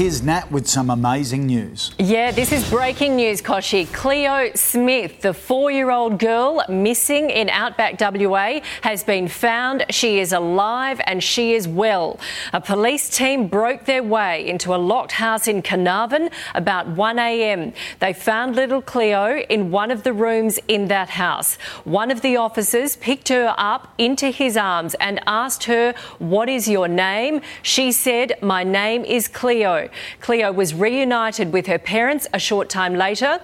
Here's Nat with some amazing news. Yeah, this is breaking news, Kochie. Cleo Smith, the four year old girl missing in Outback WA, has been found. She is alive and she is well. A police team broke their way into a locked house in Carnarvon about 1am. They found little Cleo in one of the rooms in that house. One of the officers picked her up into his arms and asked her, What is your name? She said, My name is Cleo. Cleo was reunited with her parents a short time later.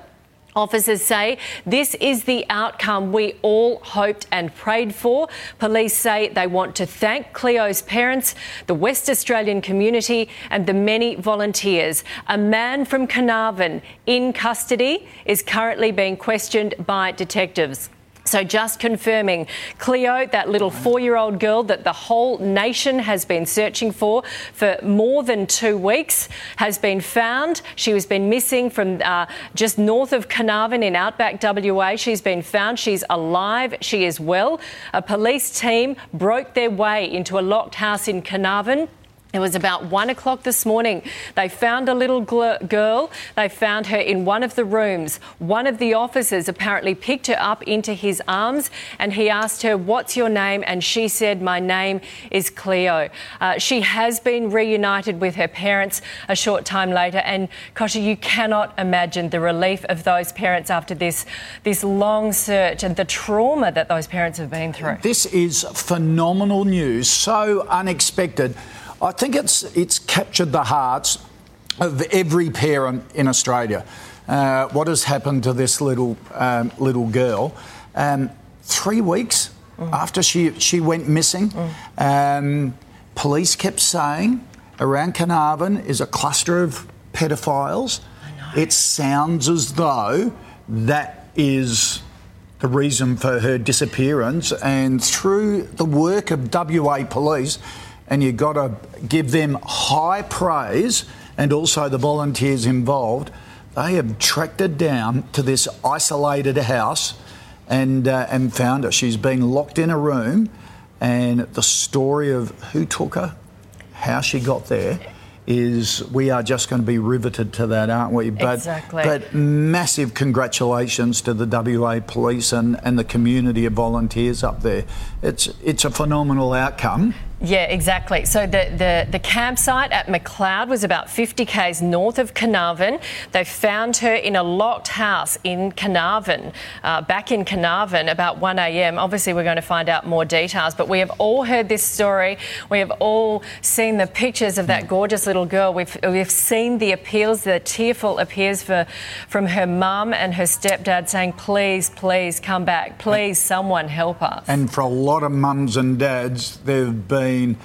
Officers say this is the outcome we all hoped and prayed for. Police say they want to thank Cleo's parents, the West Australian community, and the many volunteers. A man from Carnarvon in custody is currently being questioned by detectives. So, just confirming, Cleo, that little four year old girl that the whole nation has been searching for for more than two weeks, has been found. She has been missing from uh, just north of Carnarvon in Outback WA. She's been found. She's alive. She is well. A police team broke their way into a locked house in Carnarvon. It was about one o'clock this morning. They found a little gl- girl. They found her in one of the rooms. One of the officers apparently picked her up into his arms and he asked her, What's your name? And she said, My name is Cleo. Uh, she has been reunited with her parents a short time later. And Kochie, you cannot imagine the relief of those parents after this, this long search and the trauma that those parents have been through. This is phenomenal news, so unexpected. I think it's it's captured the hearts of every parent in Australia. Uh, what has happened to this little um, little girl? Um, three weeks mm. after she she went missing, mm. um, police kept saying around Carnarvon is a cluster of pedophiles. It sounds as though that is the reason for her disappearance, and through the work of WA police and you've got to give them high praise and also the volunteers involved. They have tracked her down to this isolated house and, uh, and found her. She's been locked in a room, and the story of who took her, how she got there, is we are just going to be riveted to that, aren't we? But, exactly. But massive congratulations to the WA police and, and the community of volunteers up there. It's, it's a phenomenal outcome. Yeah, exactly. So the, the, the campsite at Macleod was about 50 k's north of Carnarvon. They found her in a locked house in Carnarvon, uh, back in Carnarvon, about 1 a.m. Obviously, we're going to find out more details, but we have all heard this story. We have all seen the pictures of that gorgeous little girl. We've, we've seen the appeals, the tearful appeals for, from her mum and her stepdad saying, please, please come back. Please, someone help us. And for a lot of mums and dads, they've been been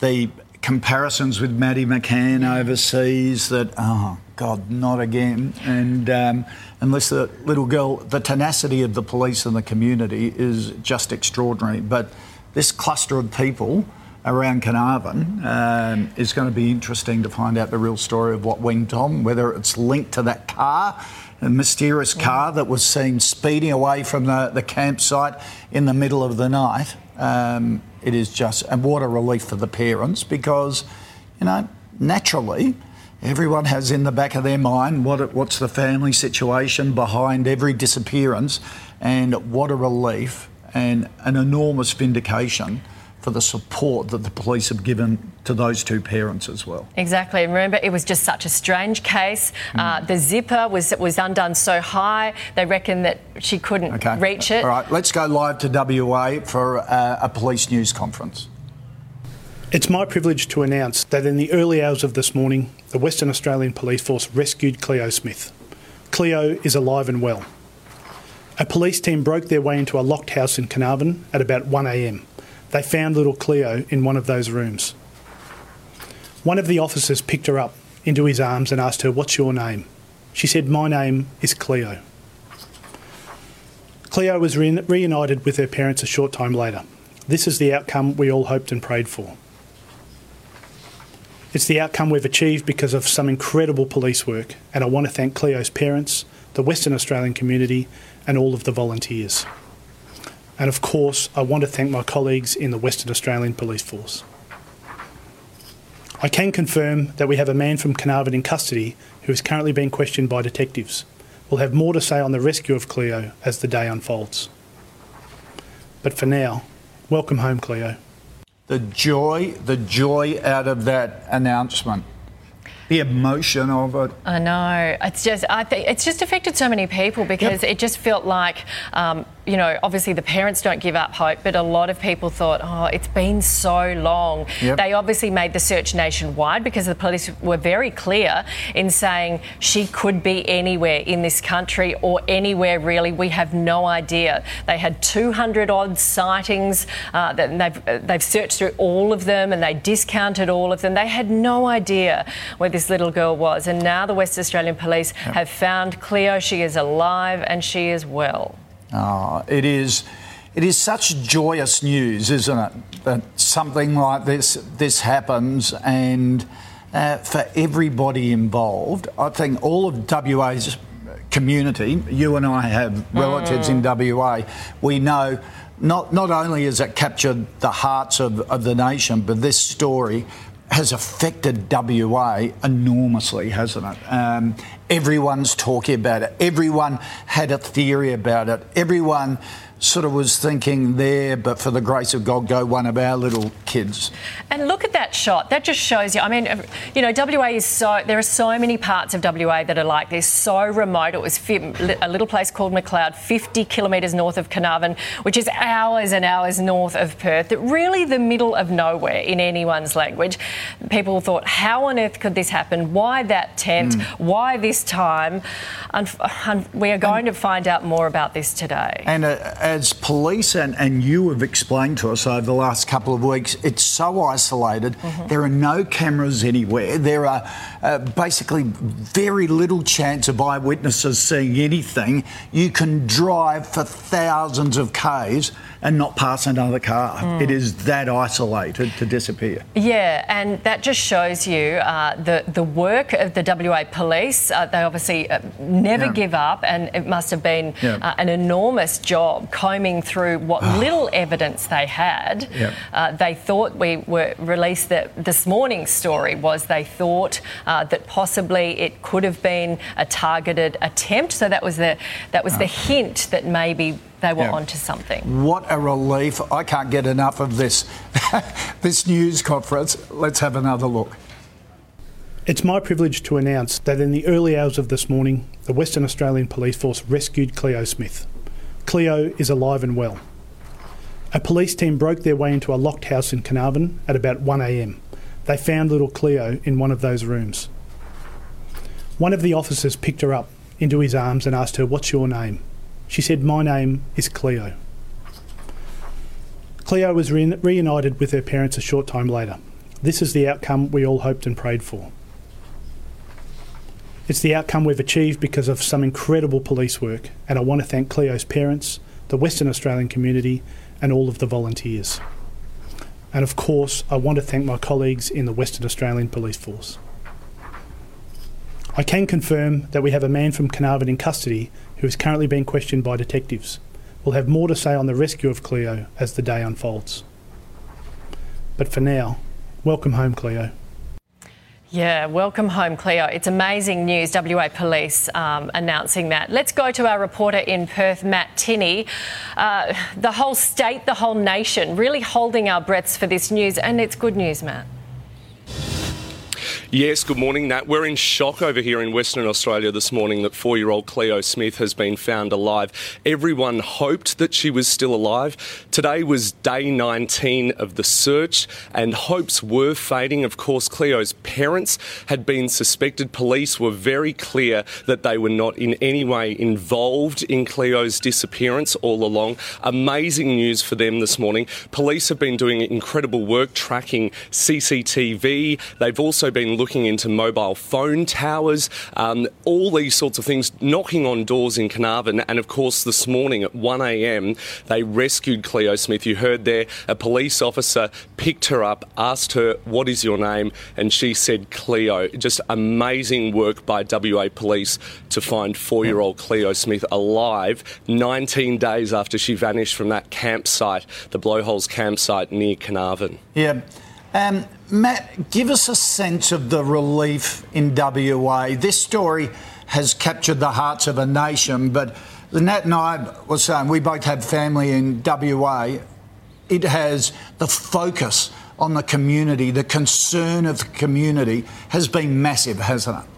the comparisons with Maddie McCann overseas that, oh, God, not again. And um, unless the little girl, the tenacity of the police and the community is just extraordinary. But this cluster of people around Carnarvon um, is going to be interesting to find out the real story of what went on, whether it's linked to that car, a mysterious car that was seen speeding away from the, the campsite in the middle of the night. Um, it is just, and what a relief for the parents because, you know, naturally, everyone has in the back of their mind what what's the family situation behind every disappearance, and what a relief and an enormous vindication for the support that the police have given to those two parents as well. Exactly. And remember, it was just such a strange case. Mm. Uh, the zipper was was undone so high, they reckon that she couldn't okay. reach it. All right, let's go live to WA for uh, a police news conference. It's my privilege to announce that in the early hours of this morning, the Western Australian Police Force rescued Cleo Smith. Cleo is alive and well. A police team broke their way into a locked house in Carnarvon at about 1am. They found little Cleo in one of those rooms. One of the officers picked her up into his arms and asked her, What's your name? She said, My name is Cleo. Cleo was re- reunited with her parents a short time later. This is the outcome we all hoped and prayed for. It's the outcome we've achieved because of some incredible police work, and I want to thank Cleo's parents, the Western Australian community, and all of the volunteers. And of course, I want to thank my colleagues in the Western Australian Police Force. I can confirm that we have a man from Carnarvon in custody who is currently being questioned by detectives. We'll have more to say on the rescue of Cleo as the day unfolds. But for now, welcome home, Cleo the joy, the joy out of that announcement the emotion of it. I know. It's just, I think it's just affected so many people because yep. it just felt like, um, you know, obviously the parents don't give up hope, but a lot of people thought, oh, it's been so long. Yep. They obviously made the search nationwide because the police were very clear in saying she could be anywhere in this country or anywhere really. We have no idea. They had 200 odd sightings. Uh, that they've they've searched through all of them and they discounted all of them. They had no idea where this little girl was, and now the West Australian Police yep. have found Cleo. She is alive and she is well. Oh, it is. It is such joyous news, isn't it? That something like this this happens, and uh, for everybody involved, I think all of WA's community. You and I have relatives mm. in WA. We know not not only has it captured the hearts of, of the nation, but this story has affected WA enormously, hasn't it? Um, everyone's talking about it. Everyone had a theory about it. Everyone sort of was thinking there, but for the grace of God, go one of our little kids. And look at that shot. That just shows you. I mean, you know, WA is so. There are so many parts of WA that are like this, so remote. It was a little place called Macleod, 50 kilometres north of Carnarvon, which is hours and hours north of Perth. That really, the middle of nowhere in anyone's language. People thought, how on earth could this happen? Why that tent? Mm. Why this time? And, and we are going and, to find out more about this today. And. Uh, as police and, and you have explained to us over the last couple of weeks, it's so isolated. Mm-hmm. There are no cameras anywhere. There are uh, basically very little chance of eyewitnesses seeing anything. You can drive for thousands of Ks and not pass another car. Mm. It is that isolated to disappear. Yeah, and that just shows you uh, the the work of the WA police. Uh, they obviously uh, never yeah. give up, and it must have been yeah. Uh, an enormous job combing through what little evidence they had. Yeah. Uh, they thought we were released that this morning's story was they thought uh, that possibly it could have been a targeted attempt. So that was the that was the ah. hint that maybe they were yeah. onto something. What a relief. I can't get enough of this, this news conference. Let's have another look. It's my privilege to announce that in the early hours of this morning, the Western Australian Police Force rescued Cleo Smith. Cleo is alive and well. A police team broke their way into a locked house in Carnarvon at about 1am. They found little Cleo in one of those rooms. One of the officers picked her up into his arms and asked her, What's your name? She said, My name is Cleo. Cleo was re- reunited with her parents a short time later. This is the outcome we all hoped and prayed for. It's the outcome we've achieved because of some incredible police work, and I want to thank Cleo's parents, the Western Australian community, and all of the volunteers. And of course, I want to thank my colleagues in the Western Australian Police Force. I can confirm that we have a man from Carnarvon in custody who is currently being questioned by detectives. We'll have more to say on the rescue of Cleo as the day unfolds. But for now, welcome home, Cleo. Yeah, welcome home, Cleo. It's amazing news, WA Police um, announcing that. Let's go to our reporter in Perth, Matt Tinney. Uh, the whole state, the whole nation, really holding our breaths for this news, and it's good news, Matt. Yes, good morning, Nat. We're in shock over here in Western Australia this morning that four year old Cleo Smith has been found alive. Everyone hoped that she was still alive. Today was day 19 of the search, and hopes were fading. Of course, Cleo's parents had been suspected. Police were very clear that they were not in any way involved in Cleo's disappearance all along. Amazing news for them this morning. Police have been doing incredible work tracking CCTV. They've also been looking into mobile phone towers, um, all these sorts of things, knocking on doors in Carnarvon. And of course, this morning at 1am, they rescued Cleo Smith. You heard there, a police officer picked her up, asked her, What is your name? And she said, Cleo. Just amazing work by WA Police to find four year old Cleo Smith alive 19 days after she vanished from that campsite, the Blowholes campsite near Carnarvon. Yeah. Um, Matt, give us a sense of the relief in WA. This story has captured the hearts of a nation, but Nat and I were saying we both have family in WA. It has the focus on the community, the concern of the community has been massive, hasn't it?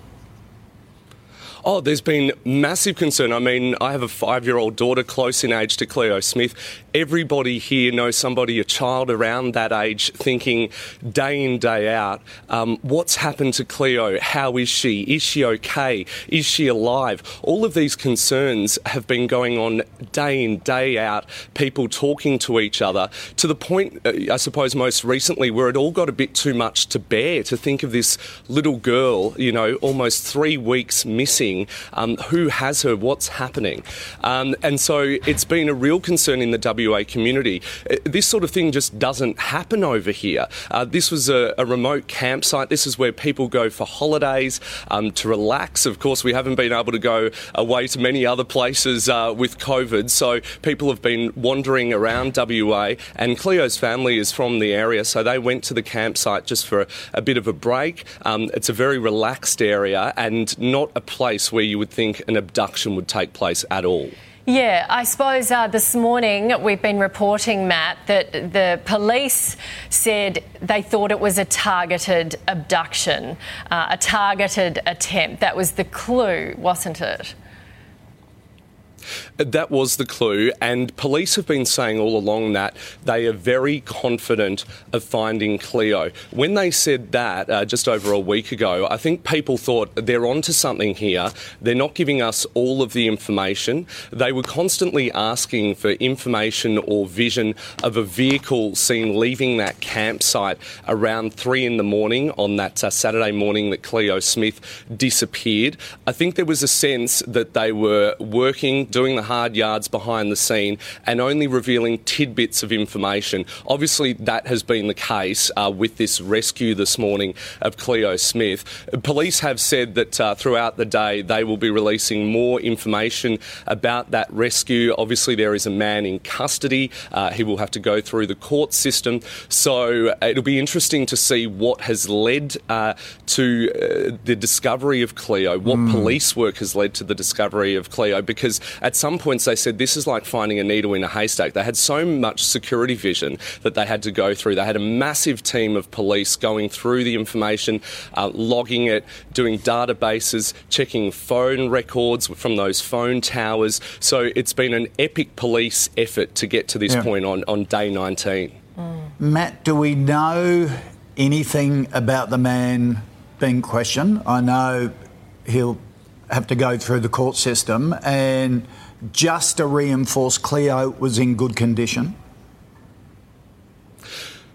Oh, there's been massive concern. I mean, I have a five year old daughter close in age to Cleo Smith. Everybody here knows somebody, a child around that age, thinking day in, day out, um, what's happened to Cleo? How is she? Is she okay? Is she alive? All of these concerns have been going on day in, day out, people talking to each other to the point, uh, I suppose, most recently where it all got a bit too much to bear to think of this little girl, you know, almost three weeks missing um, who has her, what's happening. Um, and so it's been a real concern in the WA community. Uh, this sort of thing just doesn't happen over here. Uh, this was a, a, remote campsite. This is where people go for holidays um, to relax. Of course, we haven't been able to go away to many other places uh, with COVID, so people have been wandering around WA. And Cleo's family is from the area, so they went to the campsite just for a, a bit of a break. Um, it's a very relaxed area and not a place place where you would think an abduction would take place at all. Yeah, I suppose uh, this morning we've been reporting, Matt, that the police said they thought it was a targeted abduction, uh, a targeted attempt. That was the clue, wasn't it? That was the clue, and police have been saying all along that they are very confident of finding Cleo. When they said that uh, just over a week ago, I think people thought they're onto something here. They're not giving us all of the information. They were constantly asking for information or vision of a vehicle seen leaving that campsite around three in the morning on that uh, Saturday morning that Cleo Smith disappeared. I think there was a sense that they were working, doing the hard yards behind the scene and only revealing tidbits of information. Obviously, that has been the case uh, with this rescue this morning of Cleo Smith. Police have said that uh, throughout the day they will be releasing more information about that rescue. Obviously, there is a man in custody. Uh, he will have to go through the court system. So uh, it'll be interesting to see what has led uh, to uh, the discovery of Cleo, what mm. police work has led to the discovery of Cleo, because at some points they said this is like finding a needle in a haystack. They had so much security vision that they had to go through. They had a massive team of police going through the information, uh, logging it, doing databases, checking phone records from those phone towers. So it's been an epic police effort to get to this yeah. point on, on day 19. Mm. Matt, do we know anything about the man being questioned? I know he'll have to go through the court system and just to reinforce Cleo was in good condition?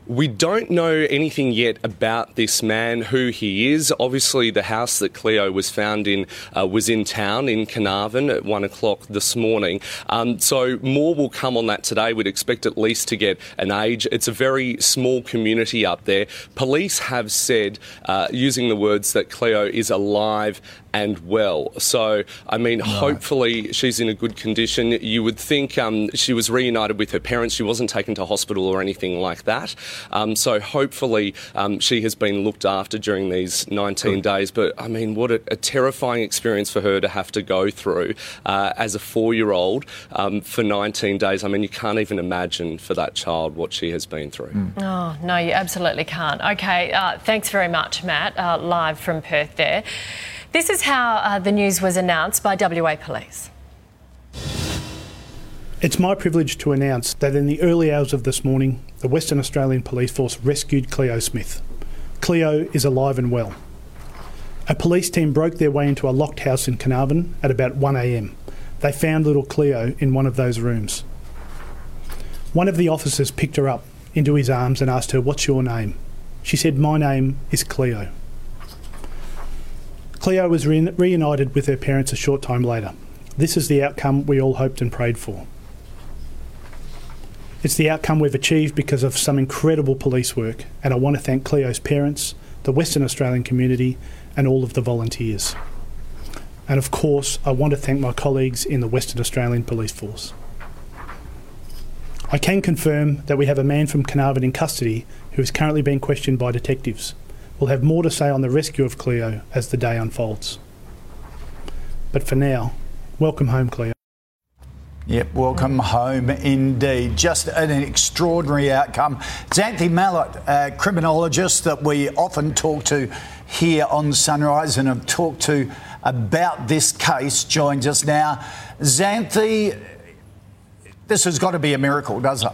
We don't know anything yet about this man, who he is. Obviously, the house that Cleo was found in uh, was in town in Carnarvon at one o'clock this morning. Um, so more will come on that today. We'd expect at least to get an age. It's a very small community up there. Police have said, uh, using the words that Cleo is alive and well. So, I mean, right. hopefully she's in a good condition. You would think um, she was reunited with her parents. She wasn't taken to hospital or anything like that. Um, so, hopefully, um, she has been looked after during these 19 good. days. But, I mean, what a, a, terrifying experience for her to have to go through uh, as a four year old um, for 19 days. I mean, you can't even imagine for that child what she has been through. Mm. Oh, no, you absolutely can't. Okay, uh, thanks very much, Matt, uh, live from Perth there. This is how uh, the news was announced by WA Police. It's my privilege to announce that in the early hours of this morning, the Western Australian Police Force rescued Cleo Smith. Cleo is alive and well. A police team broke their way into a locked house in Carnarvon at about 1am. They found little Cleo in one of those rooms. One of the officers picked her up into his arms and asked her, What's your name? She said, My name is Cleo. Cleo was re- reunited with her parents a short time later. This is the outcome we all hoped and prayed for. It's the outcome we've achieved because of some incredible police work, and I want to thank Cleo's parents, the Western Australian community, and all of the volunteers. And of course, I want to thank my colleagues in the Western Australian Police Force. I can confirm that we have a man from Carnarvon in custody who is currently being questioned by detectives. We'll have more to say on the rescue of Cleo as the day unfolds. But for now, welcome home, Cleo. Yep, welcome home indeed. Just an extraordinary outcome. Xanthe Mallett, a criminologist that we often talk to here on Sunrise and have talked to about this case, joins us now. Xanthe, this has got to be a miracle, does it?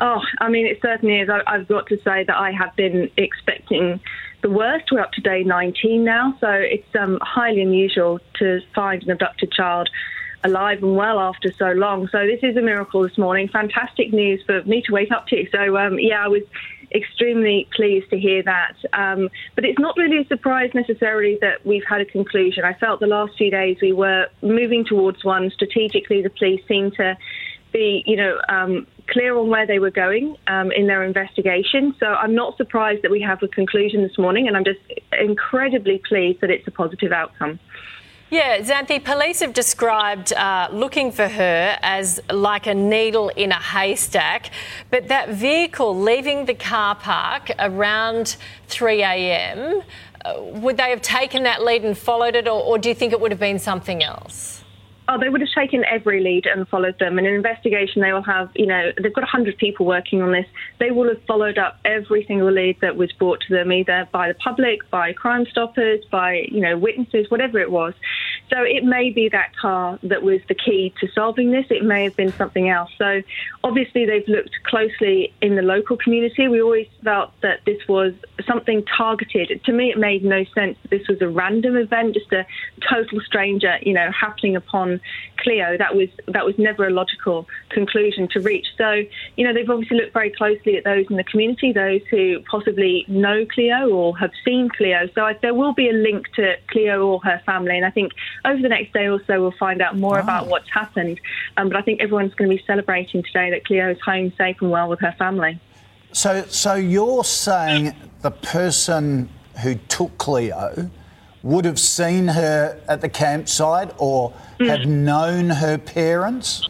Oh, I mean, it certainly is. I, have got to say that I have been expecting the worst. We're up to day 19 now, so it's um, highly unusual to find an abducted child alive and well after so long. So this is a miracle this morning. Fantastic news for me to wake up to. So um, yeah, I was extremely pleased to hear that. Um, but it's not really a surprise necessarily that we've had a conclusion. I felt the last few days we were moving towards one. Strategically, the police seemed to be, you know, um, clear on where they were going um, in their investigation. So I'm not surprised that we have a conclusion this morning, and I'm just incredibly pleased that it's a positive outcome. Yeah, Xanthe, police have described uh, looking for her as like a needle in a haystack, but that vehicle leaving the car park around 3 a.m., uh, would they have taken that lead and followed it, or, or do you think it would have been something else? Oh, they would have taken every lead and followed them. In an investigation, they will have, you know, they've got 100 people working on this. They will have followed up every single lead that was brought to them, either by the public, by Crime Stoppers, by, you know, witnesses, whatever it was. So it may be that car that was the key to solving this. It may have been something else. So obviously, they've looked closely in the local community. We always felt that this was something targeted. To me, it made no sense that this was a random event, just a total stranger, you know, happening upon Cleo, that was that was never a logical conclusion to reach. So, you know, they've obviously looked very closely at those in the community, those who possibly know Cleo or have seen Cleo. So I, there will be a link to Cleo or her family, and I think over the next day or so we'll find out more oh. about what's happened. Um, but I think everyone's going to be celebrating today that Cleo is home safe and well with her family. So, so you're saying the person who took Cleo would have seen her at the campsite or mm. have known her parents?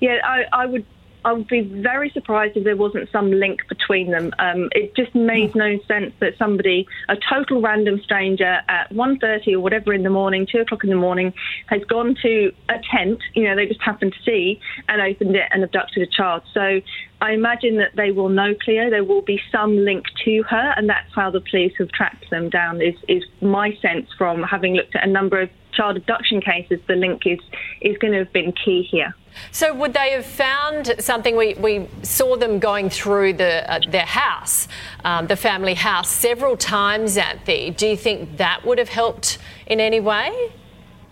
Yeah, I, I would I would be very surprised if there wasn't some link between them. Um, it just made no sense that somebody, a total random stranger at 1.30 or whatever in the morning, 2 o'clock in the morning, has gone to a tent, you know, they just happened to see, and opened it and abducted a child. So I imagine that they will know Cleo. There will be some link to her, and that's how the police have tracked them down. Is is my sense from having looked at a number of child abduction cases. The link is is going to have been key here. So would they have found something? We, we saw them going through the uh, their house, um, the family house, several times at the. Do you think that would have helped in any way?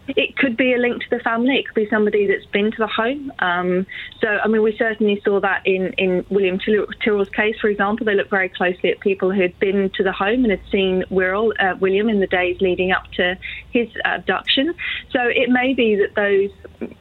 It could be a link to the family. It could be somebody that's been to the home. Um, so, I mean, we certainly saw that in, in William Tyrrell's case, for example. They looked very closely at people who had been to the home and had seen Wirral, uh, William in the days leading up to his abduction. So, it may be that those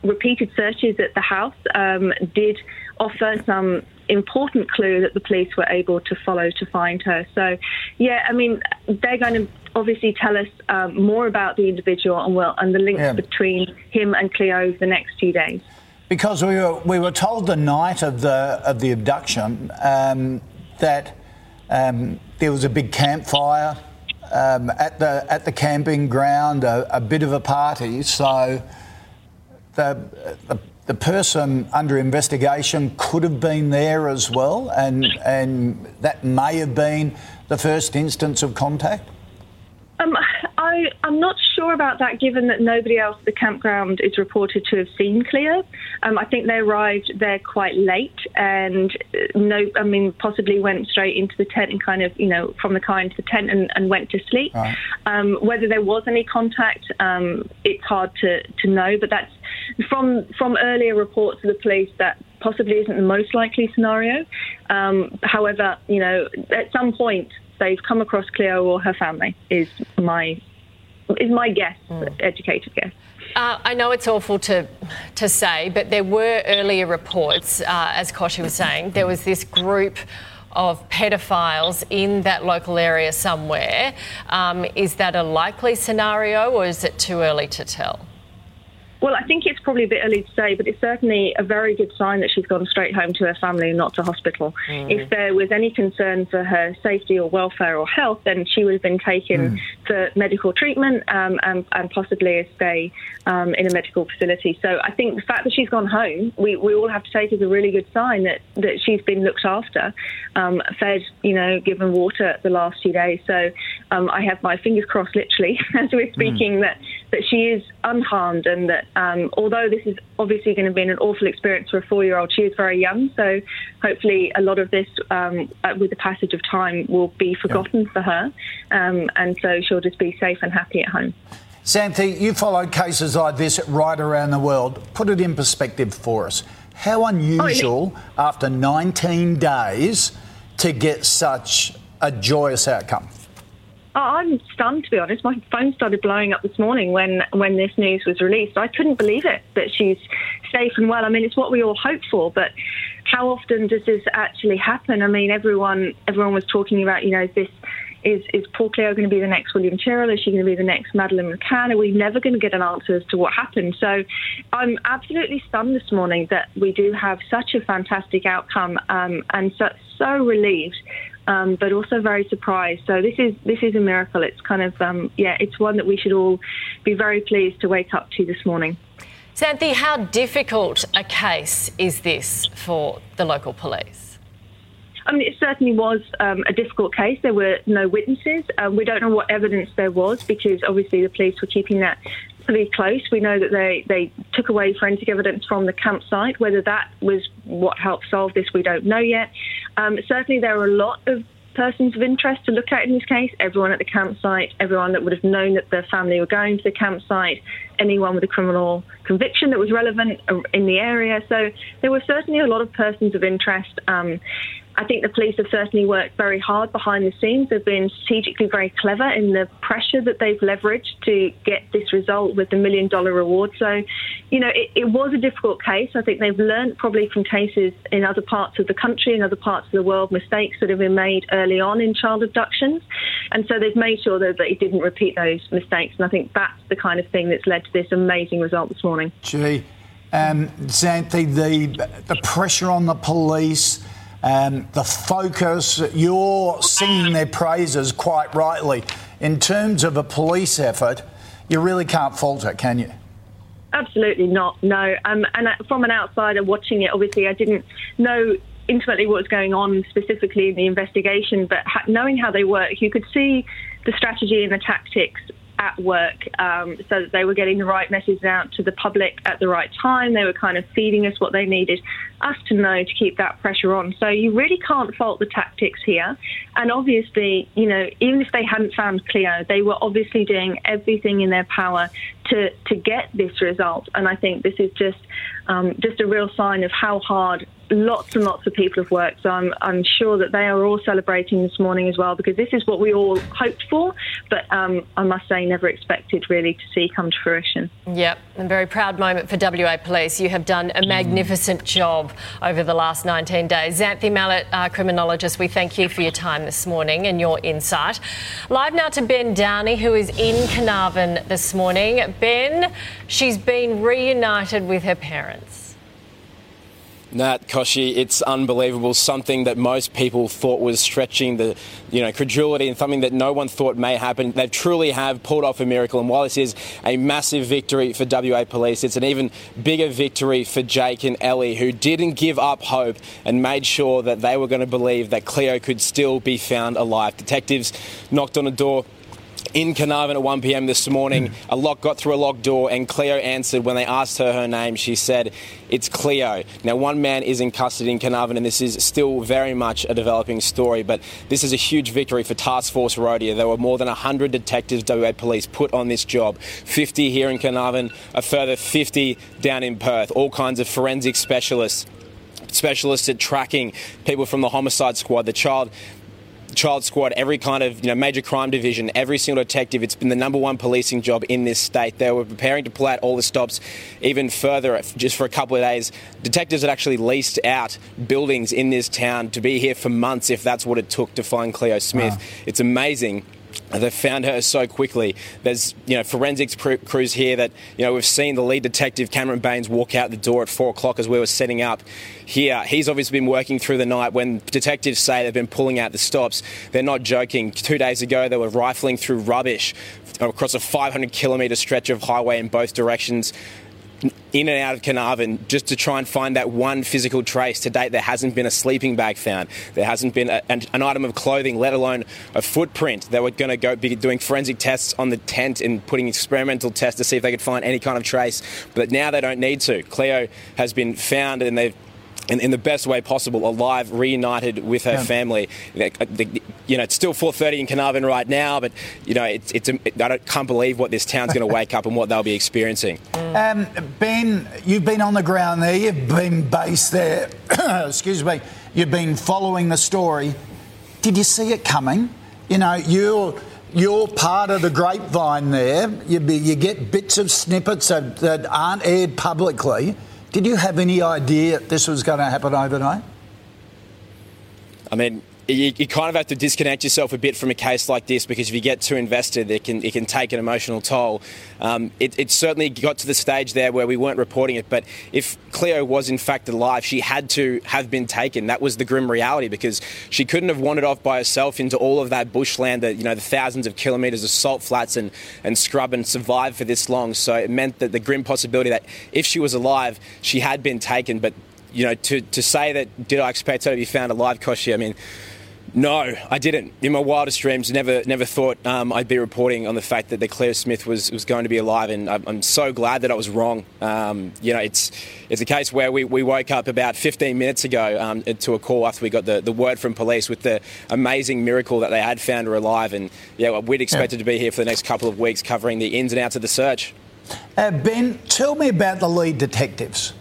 repeated searches at the house um, did offer some important clue that the police were able to follow to find her. So, yeah, I mean, they're going to obviously tell us um, more about the individual and will and the links Yeah. between him and Cleo over the next few days. Because we were, we were told the night of the of the abduction um, that um, there was a big campfire um, at the at the camping ground, a, a bit of a party. So the, the the person under investigation could have been there as well, and and that may have been the first instance of contact. Um, I, I'm not sure about that, given that nobody else at the campground is reported to have seen Cleo. Um, I think they arrived there quite late, and uh, no, I mean, possibly went straight into the tent and kind of, you know, from the car into the tent and, and went to sleep. Right. Um, whether there was any contact, um, it's hard to, to know, but that's from from earlier reports of the police that possibly isn't the most likely scenario. Um, however, you know, at some point they've come across Cleo or her family is my is my guess, educated guess. Uh, I know it's awful to to say, but there were earlier reports, uh, as Kochie was saying, there was this group of pedophiles in that local area somewhere. Um, is that a likely scenario, or is it too early to tell? Well, I think it's probably a bit early to say, but it's certainly a very good sign that she's gone straight home to her family and not to hospital. If there was any concern for her safety or welfare or health, then she would have been taken for medical treatment um, and, and possibly a stay um, in a medical facility. So I think the fact that she's gone home, we, we all have to take as a really good sign that, that she's been looked after, um, fed, you know, given water the last few days. So um, I have my fingers crossed, literally, as we're speaking, that, that she is unharmed and that um, although this is obviously going to be an awful experience for a four year old, she is very young. So hopefully a lot of this, um, uh, with the passage of time, will be forgotten for her. Um, and so she'll just be safe and happy at home. Xanthe, you followed cases like this right around the world. Put it in perspective for us. How unusual after 19 days to get such a joyous outcome? I'm stunned, to be honest. My phone started blowing up this morning when, when this news was released. I couldn't believe it that she's safe and well. I mean, it's what we all hope for, but how often does this actually happen? I mean, everyone everyone was talking about, you know, this is is Paul Cleo going to be the next William Tyrrell? Is she going to be the next Madeleine McCann? Are we never going to get an answer as to what happened? So I'm absolutely stunned this morning that we do have such a fantastic outcome um, and so, so relieved. Um, but also very surprised. So this is this is a miracle. It's kind of um, yeah, it's one that we should all be very pleased to wake up to this morning. Xanthe, how difficult a case is this for the local police? I mean, it certainly was um, a difficult case. There were no witnesses. Um, we don't know what evidence there was because obviously the police were keeping that pretty close. We know that they, they took away forensic evidence from the campsite. Whether that was what helped solve this, we don't know yet. Um, certainly, there are a lot of persons of interest to look at in this case. Everyone at the campsite, everyone that would have known that the family were going to the campsite, anyone with a criminal conviction that was relevant uh, in the area. So there were certainly a lot of persons of interest. Um, I think the police have certainly worked very hard behind the scenes. They've been strategically very clever in the pressure that they've leveraged to get this result with the million dollar reward. So, you know, it, it was a difficult case. I think they've learned probably from cases in other parts of the country and other parts of the world, mistakes that have been made early on in child abductions. And so they've made sure that they didn't repeat those mistakes. And I think that's the kind of thing that's led to this amazing result this morning. Gee, um, Xanthe, the, the pressure on the police, um, the focus, you're singing their praises quite rightly. In terms of a police effort, you really can't fault it, can you? Absolutely not. No. Um, and uh, from an outsider watching it, obviously, I didn't know intimately what was going on specifically in the investigation, but ha- knowing how they work, you could see the strategy and the tactics at work um, so that they were getting the right message out to the public at the right time. They were kind of feeding us what they needed us to know to keep that pressure on. So you really can't fault the tactics here. And obviously, you know, even if they hadn't found Cleo, they were obviously doing everything in their power to, to get this result. And I think this is just um, just a real sign of how hard lots and lots of people have worked. So I'm, I'm sure that they are all celebrating this morning as well because this is what we all hoped for, but um, I must say, never expected really to see come to fruition. Yep, a very proud moment for WA Police. You have done a magnificent job over the last 19 days. Xanthe Mallett, our criminologist, we thank you for your time this morning and your insight. Live now to Ben Downey, who is in Carnarvon this morning. Ben, she's been reunited with her parents. Nat Kochie, it's unbelievable. Something that most people thought was stretching the, you know, credulity and something that no one thought may happen. They truly have pulled off a miracle. And while this is a massive victory for WA Police, it's an even bigger victory for Jake and Ellie, who didn't give up hope and made sure that they were going to believe that Cleo could still be found alive. Detectives knocked on a door in Carnarvon at 1 pm this morning. Hmm. A lock got through a locked door, and Cleo answered when they asked her her name. She said, It's Cleo. Now, one man is in custody in Carnarvon, and this is still very much a developing story, but this is a huge victory for Task Force Rhodium. There were more than 100 detectives WA Police put on this job 50 here in Carnarvon, a further 50 down in Perth, all kinds of forensic specialists specialists at tracking people from the homicide squad, the child child squad, every kind of you know major crime division, every single detective. It's been the number one policing job in this state. They were preparing to pull out all the stops even further just for a couple of days. Detectives had actually leased out buildings in this town to be here for months if that's what it took to find Cleo Smith. Wow. It's amazing they found her so quickly. There's you know forensics crews here that you know we've seen the lead detective Cameron Baines walk out the door at four o'clock as we were setting up here. He's obviously been working through the night. When detectives say they've been pulling out the stops, they're not joking. Two days ago they were rifling through rubbish across a 500 kilometre stretch of highway in both directions in and out of Carnarvon just to try and find that one physical trace. To date, there hasn't been a sleeping bag found. There hasn't been a, an, an, item of clothing, let alone a footprint. They were going to go be doing forensic tests on the tent and putting experimental tests to see if they could find any kind of trace. But now they don't need to. Cleo has been found and they've in, in, the best way possible, alive, reunited with her yeah. family. You know, it's still 4:30 in Carnarvon right now, but you know, it's, it's it, I can't believe what this town's going to wake up and what they'll be experiencing. Um, ben, you've been on the ground there. You've been based there. Excuse me. You've been following the story. Did you see it coming? You know, you're you're part of the grapevine there. You, be, you get bits of snippets that, that aren't aired publicly. Did you have any idea this was going to happen overnight? I mean, you, you, kind of have to disconnect yourself a bit from a case like this because if you get too invested, it can it can take an emotional toll. Um, it, it, certainly got to the stage there where we weren't reporting it, but if Cleo was in fact alive, she had to have been taken. That was the grim reality because she couldn't have wandered off by herself into all of that bushland, that you know the thousands of kilometres of salt flats and and scrub and survive for this long. So it meant that the grim possibility that if she was alive, she had been taken, but you know, to, to say that did I expect her to be found alive, Kochie? I mean, no, I didn't. In my wildest dreams, never never thought um, I'd be reporting on the fact that Cleo Smith was, was going to be alive, and I'm, I'm so glad that I was wrong. Um, you know, it's it's a case where we, we woke up about 15 minutes ago um, to a call after we got the, the word from police with the amazing miracle that they had found her alive, and yeah, we'd expected yeah. to be here for the next couple of weeks covering the ins and outs of the search. Uh, ben, tell me about the lead detectives.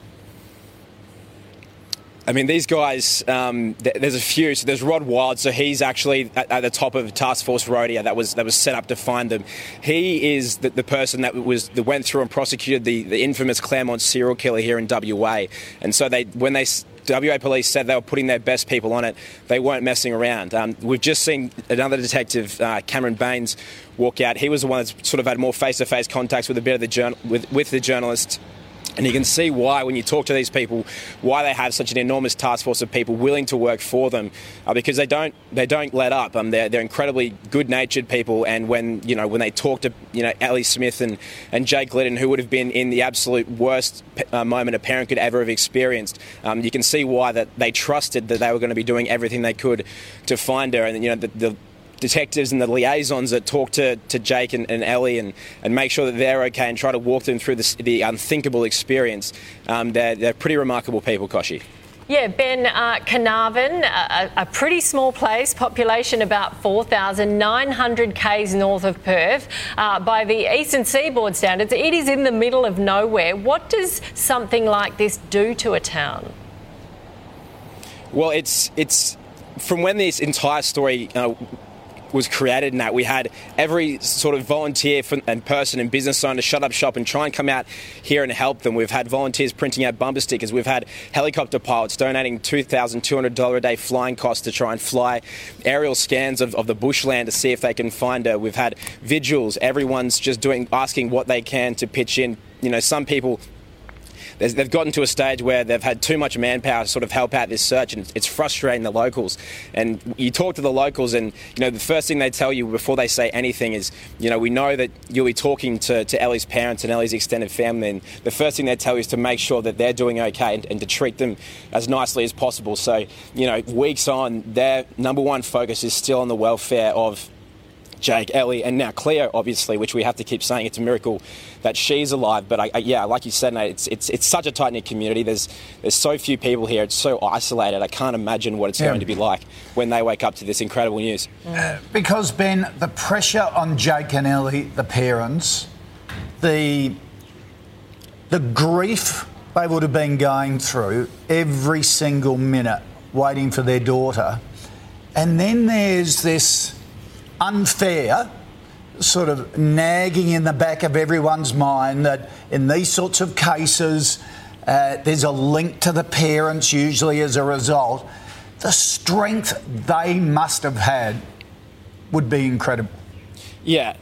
I mean, these guys, um, th- there's a few. So there's Rod Wilde. So he's actually at, at, the top of Task Force Rhodium that was that was set up to find them. He is the, the person that was that went through and prosecuted the, the infamous Claremont serial killer here in WA. And so they when they WA police said they were putting their best people on it. They weren't messing around. Um, we've just seen another detective, uh, Cameron Baines, walk out. He was the one that sort of had more face-to-face contacts with a bit of the journal- with, with the journalists and you can see why, when you talk to these people, why they have such an enormous task force of people willing to work for them, uh, because they don't they don't let up. Um, they're, they're incredibly good-natured people, and when you know when they talk to you know Ellie Smith and, and Jake Gliddon, who would have been in the absolute worst uh, moment a parent could ever have experienced, um, you can see why that they trusted that they were going to be doing everything they could to find her, and you know the, the detectives and the liaisons that talk to, to Jake and, and Ellie and, and make sure that they're okay and try to walk them through this, the unthinkable experience. Um, they're, they're pretty remarkable people, Kochie. Yeah, Ben, uh, Carnarvon, a, a, pretty small place, population about 4,900 k's north of Perth. Uh, by the eastern seaboard standards, it is in the middle of nowhere. What does something like this do to a town? Well, it's it's from when this entire story uh, was created in that we had every sort of volunteer and person and business owner shut up shop and try and come out here and help them. We've had volunteers printing out bumper stickers. We've had helicopter pilots donating $2,200 a day flying costs to try and fly aerial scans of, of the bushland to see if they can find her. We've had vigils. Everyone's just doing asking what they can to pitch in. You know, some people they've gotten to a stage where they've had too much manpower to sort of help out this search, and it's frustrating the locals. And you talk to the locals, and you know the first thing they tell you before they say anything is, you know, we know that you'll be talking to, to Ellie's parents and Ellie's extended family, and the first thing they tell you is to make sure that they're doing okay and, and to treat them as nicely as possible. So, you know, weeks on, their number one focus is still on the welfare of Jake, Ellie, and now Cleo, obviously, which we have to keep saying it's a miracle that she's alive. But I, I, yeah, like you said, Nate, it's, it's, it's such a tight knit community. There's, there's so few people here. It's so isolated. I can't imagine what it's yeah. going to be like when they wake up to this incredible news. Uh, because, Ben, the pressure on Jake and Ellie, the parents, the, the grief they would have been going through every single minute waiting for their daughter. And then there's this unfair sort of nagging in the back of everyone's mind that in these sorts of cases, uh, there's a link to the parents usually as a result. The strength they must have had would be incredible. Yeah,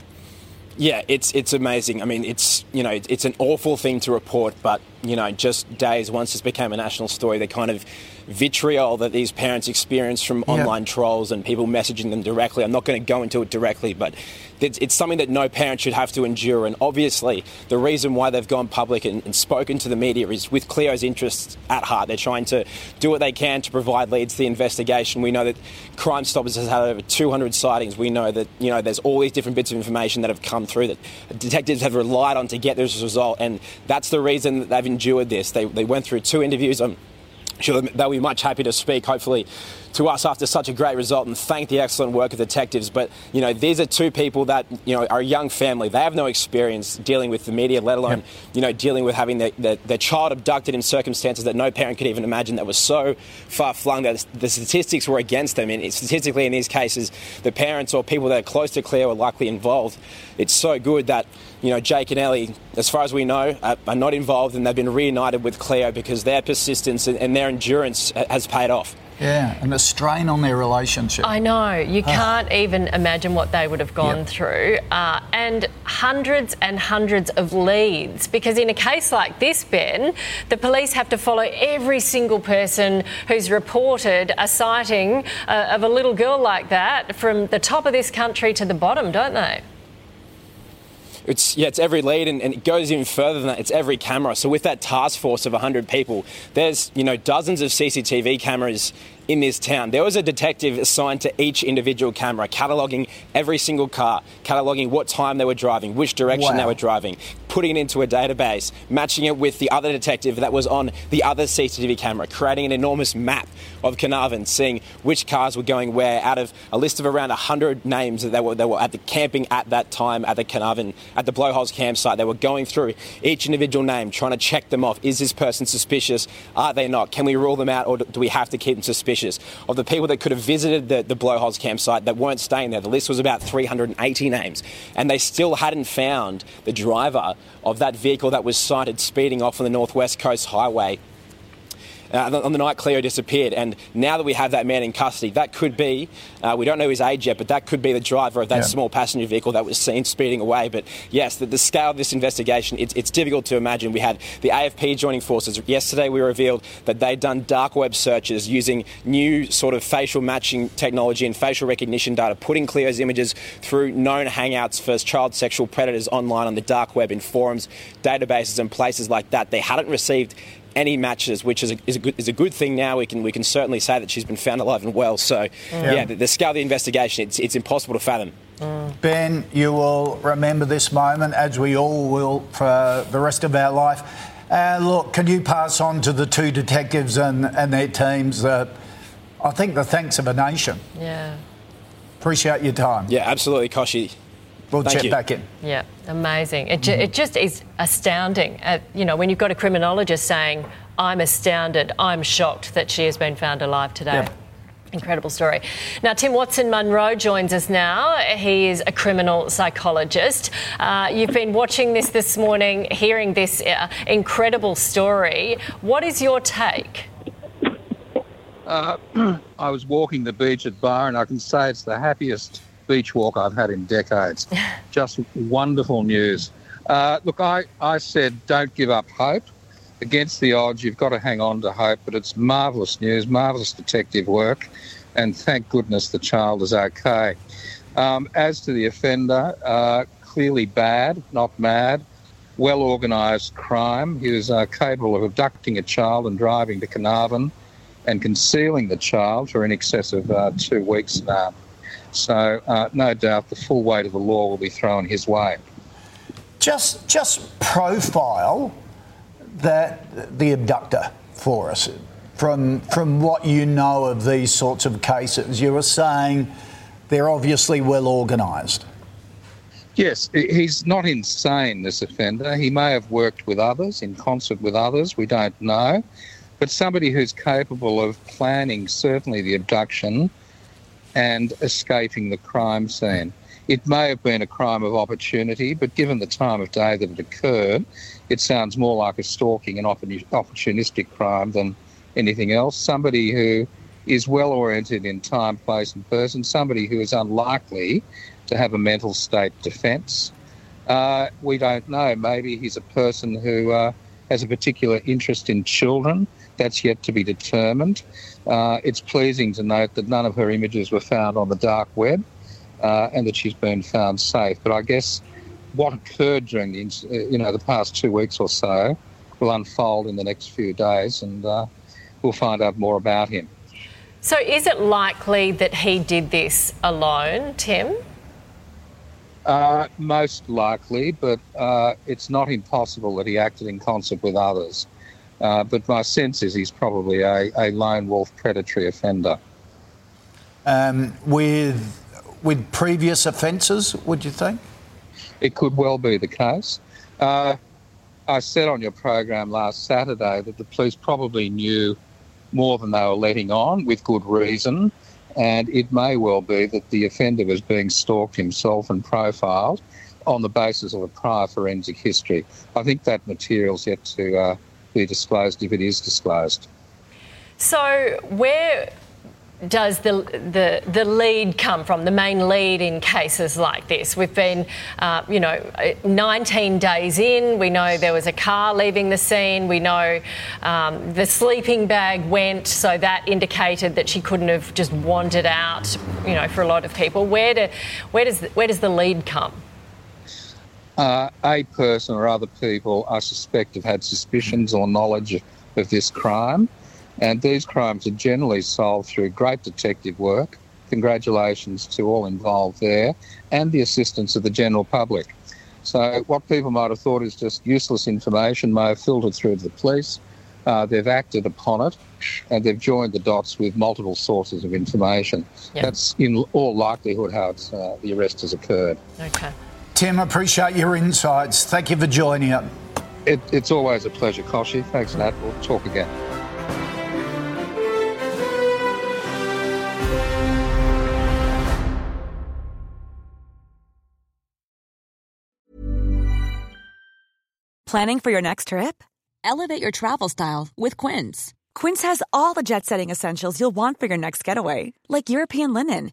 yeah, it's it's amazing. I mean, it's you know it's an awful thing to report, but you know, just days once this became a national story, they kind of vitriol that these parents experience from online trolls and people messaging them directly. I'm not going to go into it directly, but it's, it's, something that no parent should have to endure. And obviously, the reason why they've gone public and, and spoken to the media is with Cleo's interests at heart. They're trying to do what they can to provide leads to the investigation. We know that Crime Stoppers has had over 200 sightings. We know that you know there's all these different bits of information that have come through that detectives have relied on to get this result, and that's the reason that they've endured this. They, they went through two interviews. Sure they'll be much happy to speak, hopefully, to us after such a great result and thank the excellent work of detectives. But, you know, these are two people that, you know, are a young family. They have no experience dealing with the media, let alone, yep. you know, dealing with having their, their, their, child abducted in circumstances that no parent could even imagine that was so far flung that the statistics were against them. And statistically, in these cases, the parents or people that are close to Cleo are likely involved. It's so good that, you know, Jake and Ellie, as far as we know, are, not involved and they've been reunited with Cleo because their persistence and their endurance has paid off. Yeah, and the strain on their relationship. I know. You ah. can't even imagine what they would have gone yep. through. Uh, and hundreds and hundreds of leads. Because in a case like this, Ben, the police have to follow every single person who's reported a sighting uh, of a little girl like that from the top of this country to the bottom, don't they? It's yeah, it's every lead, and, and, it goes even further than that. It's every camera. So with that task force of 100 people, there's you know dozens of CCTV cameras in this town. There was a detective assigned to each individual camera, cataloguing every single car, cataloguing what time they were driving, which direction wow. they were driving, putting it into a database, matching it with the other detective that was on the other CCTV camera, creating an enormous map of Carnarvon, seeing which cars were going where out of a list of around 100 names that they were, they were at the camping at that time at the Carnarvon, at the Blowholes campsite. They were going through each individual name, trying to check them off. Is this person suspicious? Are they not? Can we rule them out or do we have to keep them suspicious? Suspicious. Of the people that could have visited the, the Blowholes campsite that weren't staying there, the list was about 380 names. And they still hadn't found the driver of that vehicle that was sighted speeding off on the Northwest Coast Highway uh, on the night Cleo disappeared. And now that we have that man in custody, that could be, uh, we don't know his age yet, but that could be the driver of that yeah. small passenger vehicle that was seen speeding away. But yes, the, the scale of this investigation, it's, it's difficult to imagine. We had the AFP joining forces. Yesterday we revealed that they'd done dark web searches using new sort of facial matching technology and facial recognition data, putting Cleo's images through known hangouts for child sexual predators online on the dark web in forums, databases, and places like that. They hadn't received any matches, which is a, is a, good, is a good thing now. We can, we can certainly say that she's been found alive and well. So, mm. yeah, the, the, scale of the investigation, it's, it's impossible to fathom. Mm. Ben, you will remember this moment, as we all will for the rest of our life. Uh, look, can you pass on to the two detectives and, and their teams uh, I think the thanks of a nation? Yeah. Appreciate your time. Yeah, absolutely, Kochie. We'll Thank check you. back in. Yeah, amazing. It, ju- it just is astounding. Uh, you know, when you've got a criminologist saying, I'm astounded. I'm shocked that she has been found alive today. Yep. Incredible story. Now, Tim Watson Munro joins us now. He is a criminal psychologist. Uh, you've been watching this this morning, hearing this uh, incredible story. What is your take? Uh, I was walking the beach at Byron. I can say it's the happiest beach walk I've had in decades. Just wonderful news. Uh, look, I, I said don't give up hope. Against the odds, you've got to hang on to hope, but it's marvellous news, marvellous detective work, and thank goodness the child is okay. Um, as to the offender, uh, clearly bad, not mad, well organised crime. He was uh, capable of abducting a child and driving to Carnarvon and concealing the child for in excess of uh, two weeks now. So, uh, no doubt the full weight of the law will be thrown his way. Just, just profile that the abductor for us from from what you know of these sorts of cases. You were saying they're obviously well organised. Yes, he's not insane, this offender. He may have worked with others, in concert with others, we don't know. But somebody who's capable of planning, certainly, the abduction and escaping the crime scene. It may have been a crime of opportunity, but given the time of day that it occurred, it sounds more like a stalking and opportunistic crime than anything else. Somebody who is well oriented in time, place, and person, somebody who is unlikely to have a mental state defence. Uh, we don't know. Maybe he's a person who uh, has a particular interest in children. That's yet to be determined. Uh, it's pleasing to note that none of her images were found on the dark web uh, and that she's been found safe. But I guess what occurred during the uh, you know the past two weeks or so will unfold in the next few days, and uh, we'll find out more about him. So, is it likely that he did this alone, Tim? Uh, most likely, but uh, it's not impossible that he acted in concert with others. Uh, but my sense is he's probably a, a lone wolf predatory offender. Um, with with previous offences, would you think? It could well be the case. Uh, I said on your program last Saturday that the police probably knew more than they were letting on, with good reason, and it may well be that the offender was being stalked himself and profiled on the basis of a prior forensic history. I think that material's yet to uh, be disclosed if it is disclosed. So, where does the, the, the lead come from, the main lead in cases like this? We've been, uh, you know, 19 days in. We know there was a car leaving the scene. We know um, the sleeping bag went, so that indicated that she couldn't have just wandered out, you know, for a lot of people. Where, do, where, does, where does the lead come? Uh, a person or other people, I suspect, have had suspicions or knowledge of, this crime. And these crimes are generally solved through great detective work. Congratulations to all involved there and the assistance of the general public. So, what people might have thought is just useless information may have filtered through to the police. Uh, they've acted upon it and they've joined the dots with multiple sources of information. Yep. That's in all likelihood how uh, the arrest has occurred. Okay. Tim, appreciate your insights. Thank you for joining us. It, it's always a pleasure, Kochie. Thanks, Nat. We'll talk again. Planning for your next trip? Elevate your travel style with Quince. Quince has all the jet setting essentials you'll want for your next getaway, like European linen,